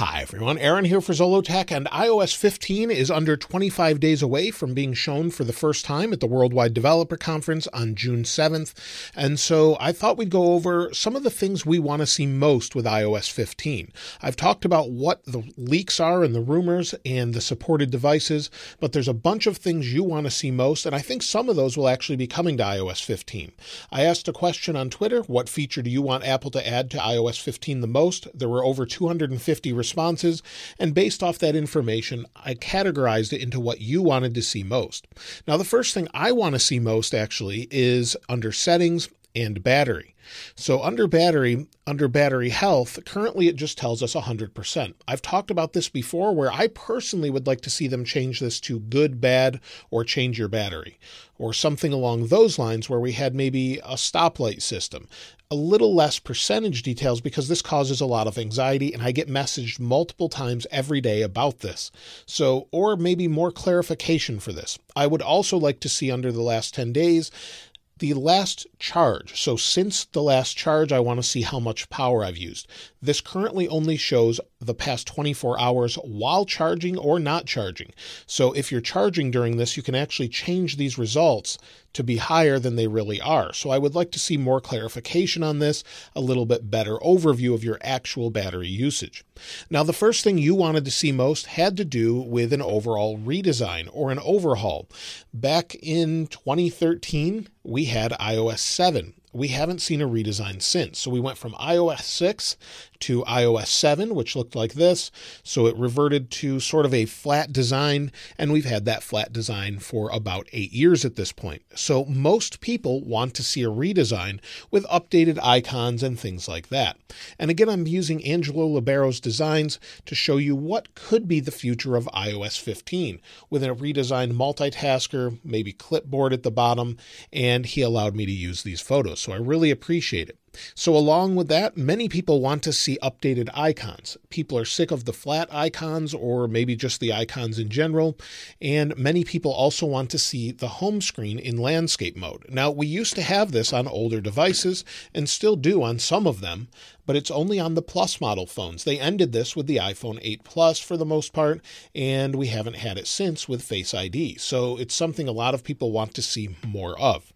Hi, everyone. Aaron here for Zollotech, and iOS 15 is under 25 days away from being shown for the first time at the Worldwide Developer Conference on June 7th. And so I thought we'd go over some of the things we want to see most with iOS 15. I've talked about what the leaks are and the rumors and the supported devices, but there's a bunch of things you want to see most, and I think some of those will actually be coming to iOS 15. I asked a question on Twitter what feature do you want Apple to add to iOS 15 the most? There were over 250 responses, and based off that information, I categorized it into what you wanted to see most. Now, the first thing I want to see most actually is under settings and battery. So under battery, under battery health, currently it just tells us 100%. I've talked about this before where I personally would like to see them change this to good, bad, or change your battery, or something along those lines where we had maybe a stoplight system. A little less percentage details because this causes a lot of anxiety and I get messaged multiple times every day about this. So, or maybe more clarification for this. I would also like to see under the last 10 days the last charge. So since the last charge, I want to see how much power I've used. This currently only shows the past 24 hours while charging or not charging. So if you're charging during this, you can actually change these results to be higher than they really are. So I would like to see more clarification on this, a little bit better overview of your actual battery usage. Now, the first thing you wanted to see most had to do with an overall redesign or an overhaul. Back in 2013, we had iOS 7 we haven't seen a redesign since. So we went from iOS 6 to iOS 7, which looked like this. So it reverted to sort of a flat design, and we've had that flat design for about eight years at this point. So most people want to see a redesign with updated icons and things like that. And again, I'm using Angelo Libero's designs to show you what could be the future of iOS 15 with a redesigned multitasker, maybe clipboard at the bottom, and he allowed me to use these photos. So I really appreciate it. So, along with that, many people want to see updated icons. People are sick of the flat icons or maybe just the icons in general. And many people also want to see the home screen in landscape mode. Now, we used to have this on older devices and still do on some of them, but it's only on the Plus model phones. They ended this with the iPhone 8 Plus for the most part, and we haven't had it since with Face ID. So, it's something a lot of people want to see more of.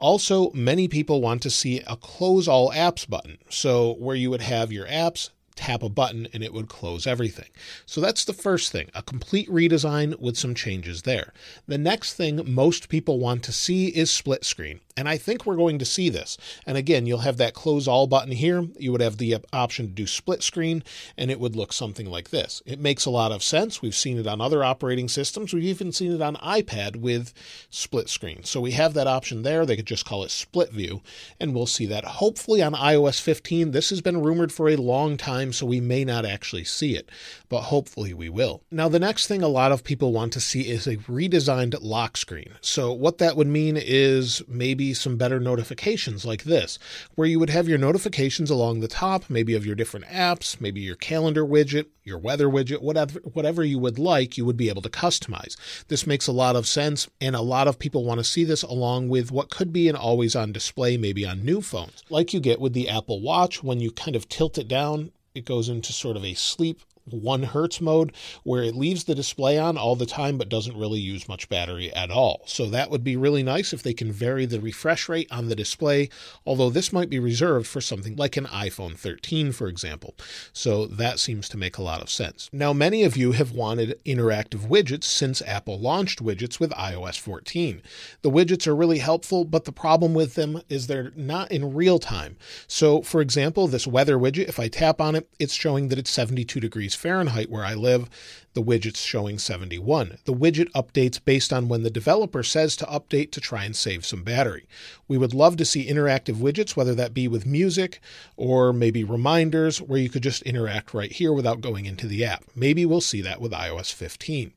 Also, many people want to see a close all apps button. So, where you would have your apps, tap a button and it would close everything. So that's the first thing, a complete redesign with some changes there. The next thing most people want to see is split screen. And I think we're going to see this. And again, you'll have that close all button here. You would have the option to do split screen, and it would look something like this. It makes a lot of sense. We've seen it on other operating systems. We've even seen it on iPad with split screen. So we have that option there. They could just call it split view, and we'll see that hopefully on iOS 15. This has been rumored for a long time, so we may not actually see it, but hopefully we will. Now, the next thing a lot of people want to see is a redesigned lock screen. So what that would mean is maybe some better notifications like this, where you would have your notifications along the top, maybe of your different apps, maybe your calendar widget, your weather widget, whatever whatever you would like, you would be able to customize. This makes a lot of sense, and a lot of people want to see this along with what could be an always on display, maybe on new phones, like you get with the Apple Watch when you kind of tilt it down it goes into sort of a sleep one hertz mode where it leaves the display on all the time but doesn't really use much battery at all. So that would be really nice if they can vary the refresh rate on the display, although this might be reserved for something like an iPhone 13, for example. So that seems to make a lot of sense. Now, many of you have wanted interactive widgets since Apple launched widgets with iOS 14. The widgets are really helpful, but the problem with them is they're not in real time. So, for example, this weather widget, if I tap on it, it's showing that it's 72 degrees Fahrenheit where I live, the widget's showing 71. The widget updates based on when the developer says to update to try and save some battery. We would love to see interactive widgets, whether that be with music or maybe reminders where you could just interact right here without going into the app. Maybe we'll see that with iOS 15.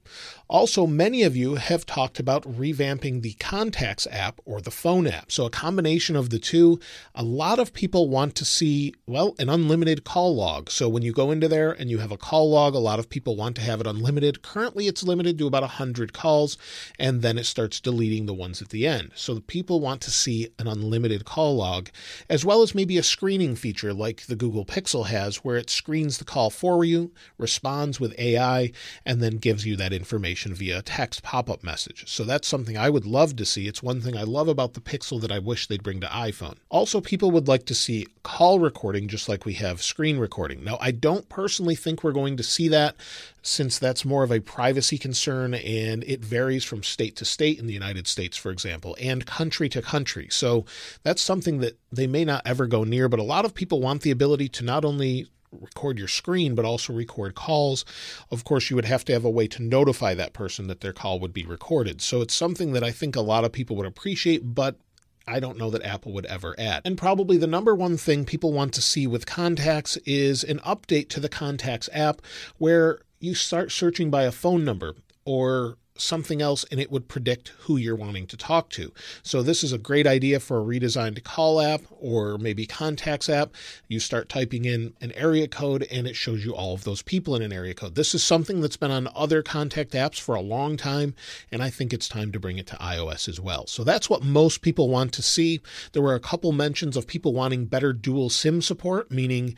Also, many of you have talked about revamping the Contacts app or the phone app. So, a combination of the two. A lot of people want to see, well, an unlimited call log. So, when you go into there and you have a call log. A lot of people want to have it unlimited. Currently, it's limited to about 100 calls, and then it starts deleting the ones at the end. So people want to see an unlimited call log, as well as maybe a screening feature like the Google Pixel has, where it screens the call for you, responds with AI, and then gives you that information via a text pop up message. So that's something I would love to see. It's one thing I love about the Pixel that I wish they'd bring to iPhone. Also, people would like to see call recording just like we have screen recording. Now, I don't personally think we're going to see that since that's more of a privacy concern and it varies from state to state in the United States, for example, and country to country. So that's something that they may not ever go near, but a lot of people want the ability to not only record your screen, but also record calls. Of course, you would have to have a way to notify that person that their call would be recorded. So it's something that I think a lot of people would appreciate, but I don't know that Apple would ever add. And probably the number one thing people want to see with contacts is an update to the contacts app where you start searching by a phone number or something else and it would predict who you're wanting to talk to. So this is a great idea for a redesigned call app or maybe contacts app. You start typing in an area code and it shows you all of those people in an area code. This is something that's been on other contact apps for a long time and I think it's time to bring it to iOS as well. So that's what most people want to see. There were a couple mentions of people wanting better dual SIM support, meaning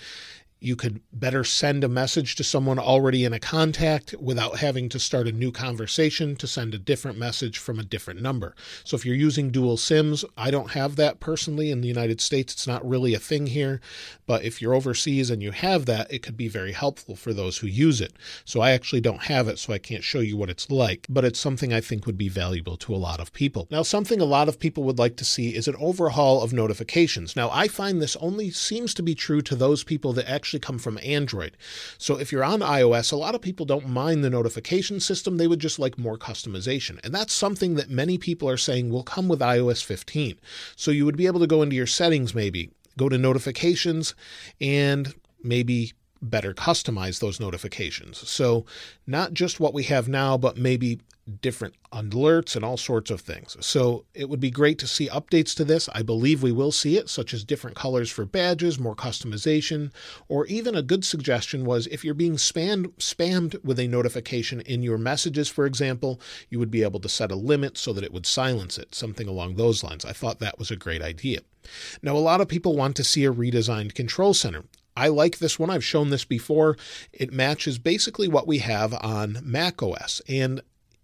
you could better send a message to someone already in a contact without having to start a new conversation to send a different message from a different number. So if you're using dual SIMs, I don't have that personally in the United States. It's not really a thing here. But if you're overseas and you have that, it could be very helpful for those who use it. So I actually don't have it, so I can't show you what it's like, but it's something I think would be valuable to a lot of people. Now, something a lot of people would like to see is an overhaul of notifications. Now, I find this only seems to be true to those people that actually actually come from Android. So if you're on iOS, a lot of people don't mind the notification system. They would just like more customization. And that's something that many people are saying will come with iOS 15. So you would be able to go into your settings, maybe go to notifications and maybe better customize those notifications. So, not just what we have now, but maybe different alerts and all sorts of things. So it would be great to see updates to this. I believe we will see it, such as different colors for badges, more customization, or even a good suggestion was if you're being spammed spammed with a notification in your messages, for example, you would be able to set a limit so that it would silence it, something along those lines. I thought that was a great idea. Now, a lot of people want to see a redesigned control center. I like this one. I've shown this before. It matches basically what we have on macOS. And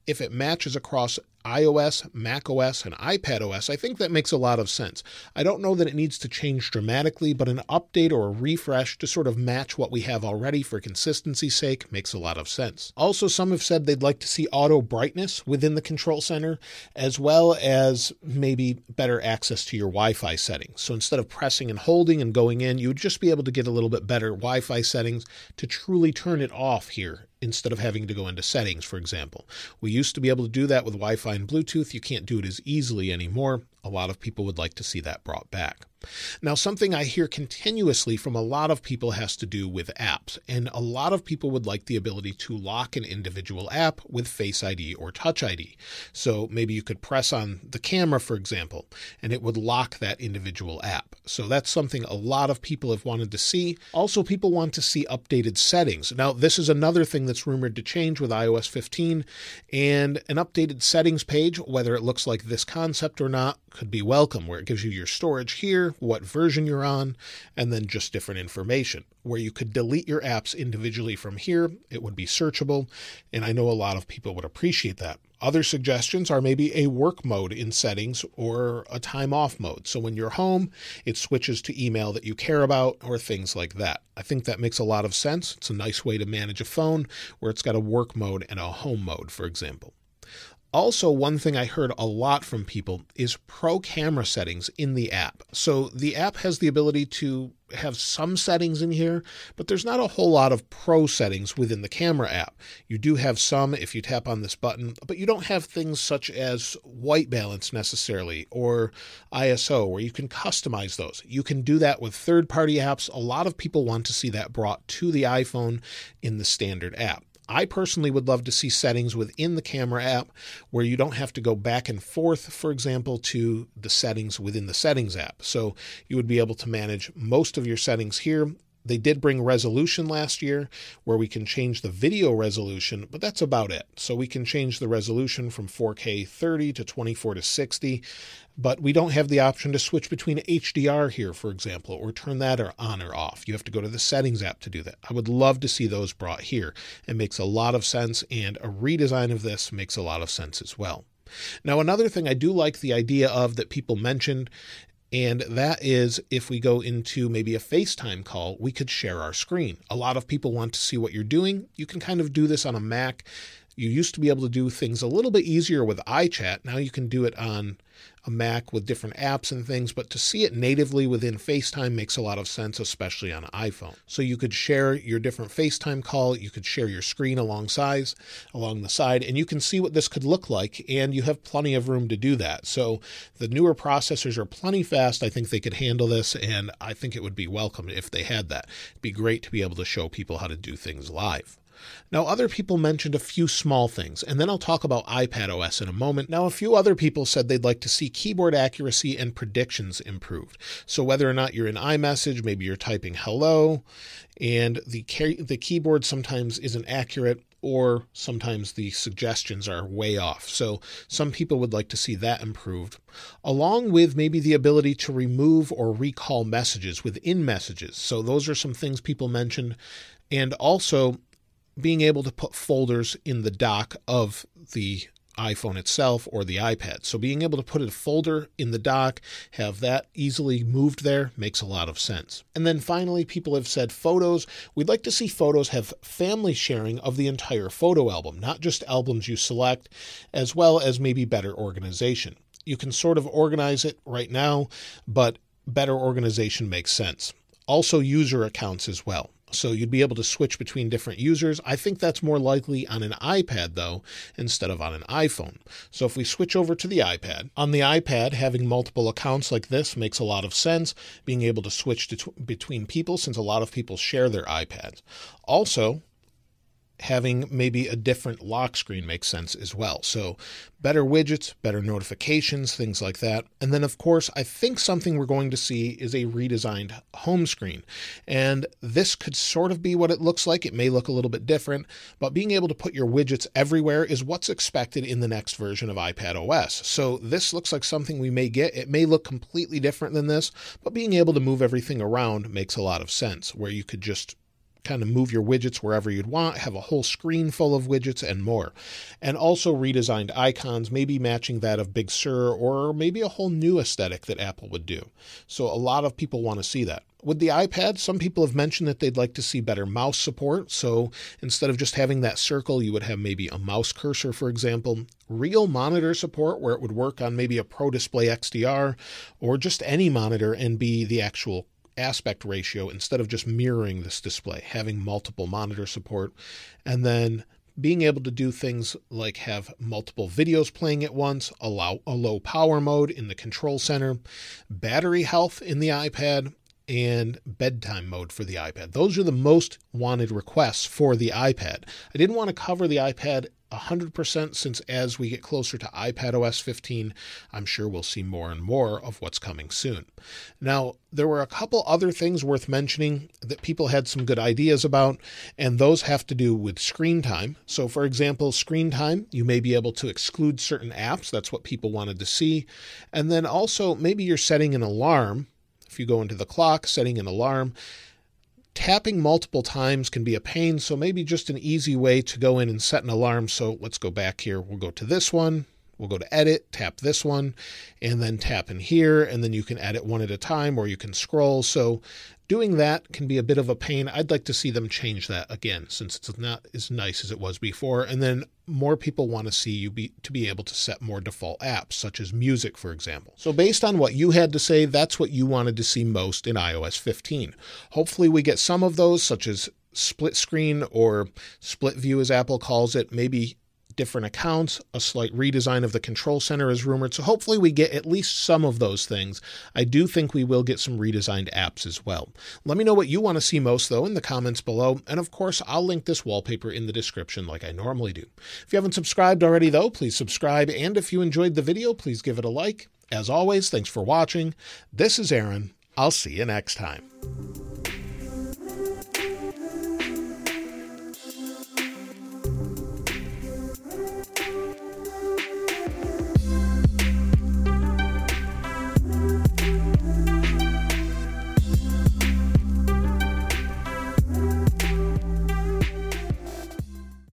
if it matches across iOS, Mac OS, and iPad OS, I think that makes a lot of sense. I don't know that it needs to change dramatically, but an update or a refresh to sort of match what we have already for consistency's sake makes a lot of sense. Also, some have said they'd like to see auto brightness within the control center, as well as maybe better access to your Wi Fi settings. So instead of pressing and holding and going in, you would just be able to get a little bit better Wi Fi settings to truly turn it off here instead of having to go into settings, for example. We used to be able to do that with Wi Fi and Bluetooth. You can't do it as easily anymore. A lot of people would like to see that brought back. Now, something I hear continuously from a lot of people has to do with apps, and a lot of people would like the ability to lock an individual app with Face ID or Touch ID. So maybe you could press on the camera, for example, and it would lock that individual app. So that's something a lot of people have wanted to see. Also, people want to see updated settings. Now, this is another thing that's rumored to change with iOS 15, and an updated settings page, whether it looks like this concept or not, could be welcome, where it gives you your storage here, what version you're on, and then just different information. Where you could delete your apps individually from here, it would be searchable, and I know a lot of people would appreciate that. Other suggestions are maybe a work mode in settings or a time off mode. So when you're home, it switches to email that you care about or things like that. I think that makes a lot of sense. It's a nice way to manage a phone where it's got a work mode and a home mode, for example. Also, one thing I heard a lot from people is pro camera settings in the app. So the app has the ability to have some settings in here, but there's not a whole lot of pro settings within the camera app. You do have some if you tap on this button, but you don't have things such as white balance necessarily or ISO where you can customize those. You can do that with third party apps. A lot of people want to see that brought to the iPhone in the standard app. I personally would love to see settings within the camera app where you don't have to go back and forth, for example, to the settings within the settings app. So you would be able to manage most of your settings here They did bring resolution last year where we can change the video resolution, but that's about it. So we can change the resolution from 4K 30 to 24 to 60, but we don't have the option to switch between HDR here, for example, or turn that on or off. You have to go to the settings app to do that. I would love to see those brought here. It makes a lot of sense, and a redesign of this makes a lot of sense as well. Now, another thing I do like the idea of that people mentioned and that is if we go into maybe a FaceTime call, we could share our screen. A lot of people want to see what you're doing. You can kind of do this on a Mac. You used to be able to do things a little bit easier with iChat. Now you can do it on a Mac with different apps and things, but to see it natively within FaceTime makes a lot of sense, especially on iPhone. So you could share your different FaceTime call, you could share your screen alongside, along the side, and you can see what this could look like, and you have plenty of room to do that. So the newer processors are plenty fast. I think they could handle this, and I think it would be welcome if they had that. It'd be great to be able to show people how to do things live. Now, other people mentioned a few small things, and then I'll talk about iPad OS in a moment. Now, a few other people said they'd like to see keyboard accuracy and predictions improved. So, whether or not you're in iMessage, maybe you're typing hello, and the, the keyboard sometimes isn't accurate, or sometimes the suggestions are way off. So, some people would like to see that improved, along with maybe the ability to remove or recall messages within messages. So, those are some things people mentioned. And also, being able to put folders in the dock of the iPhone itself or the iPad. So being able to put a folder in the dock, have that easily moved there makes a lot of sense. And then finally, people have said photos. We'd like to see photos have family sharing of the entire photo album, not just albums you select, as well as maybe better organization. You can sort of organize it right now, but better organization makes sense. Also, user accounts as well. So you'd be able to switch between different users. I think that's more likely on an iPad though, instead of on an iPhone. So if we switch over to the iPad, on the iPad, having multiple accounts like this makes a lot of sense, being able to switch to between people since a lot of people share their iPads. Also, having maybe a different lock screen makes sense as well. So, better widgets, better notifications, things like that. And then, of course, I think something we're going to see is a redesigned home screen. And this could sort of be what it looks like. It may look a little bit different, but being able to put your widgets everywhere is what's expected in the next version of iPad OS. So, this looks like something we may get. It may look completely different than this, but being able to move everything around makes a lot of sense, where you could just kind of move your widgets wherever you'd want, have a whole screen full of widgets, and more. And also redesigned icons, maybe matching that of Big Sur, or maybe a whole new aesthetic that Apple would do. So a lot of people want to see that. With the iPad, some people have mentioned that they'd like to see better mouse support. So instead of just having that circle, you would have maybe a mouse cursor, for example. Real monitor support, where it would work on maybe a Pro Display XDR or just any monitor and be the actual aspect ratio instead of just mirroring this display, having multiple monitor support, and then being able to do things like have multiple videos playing at once, allow a low power mode in the control center, battery health in the iPad, and bedtime mode for the iPad. Those are the most wanted requests for the iPad. I didn't want to cover the iPad 100% since as we get closer to iPad OS 15, I'm sure we'll see more and more of what's coming soon. Now, there were a couple other things worth mentioning that people had some good ideas about, and those have to do with screen time. So, for example, screen time, you may be able to exclude certain apps. That's what people wanted to see. And then also, maybe you're setting an alarm. If you go into the clock, setting an alarm, Tapping multiple times can be a pain, so maybe just an easy way to go in and set an alarm. So let's go back here. We'll go to this one. We'll go to edit, tap this one, and then tap in here, and then you can edit one at a time or you can scroll. So doing that can be a bit of a pain. I'd like to see them change that again since it's not as nice as it was before. And then more people want to see you be to be able to set more default apps, such as music, for example. So based on what you had to say, that's what you wanted to see most in iOS 15. Hopefully we get some of those, such as split screen or split view as Apple calls it, maybe different accounts. A slight redesign of the control center is rumored. So hopefully we get at least some of those things. I do think we will get some redesigned apps as well. Let me know what you want to see most, though, in the comments below. And of course, I'll link this wallpaper in the description like I normally do. If you haven't subscribed already, though, please subscribe. And if you enjoyed the video, please give it a like. As always, thanks for watching. This is Aaron. I'll see you next time.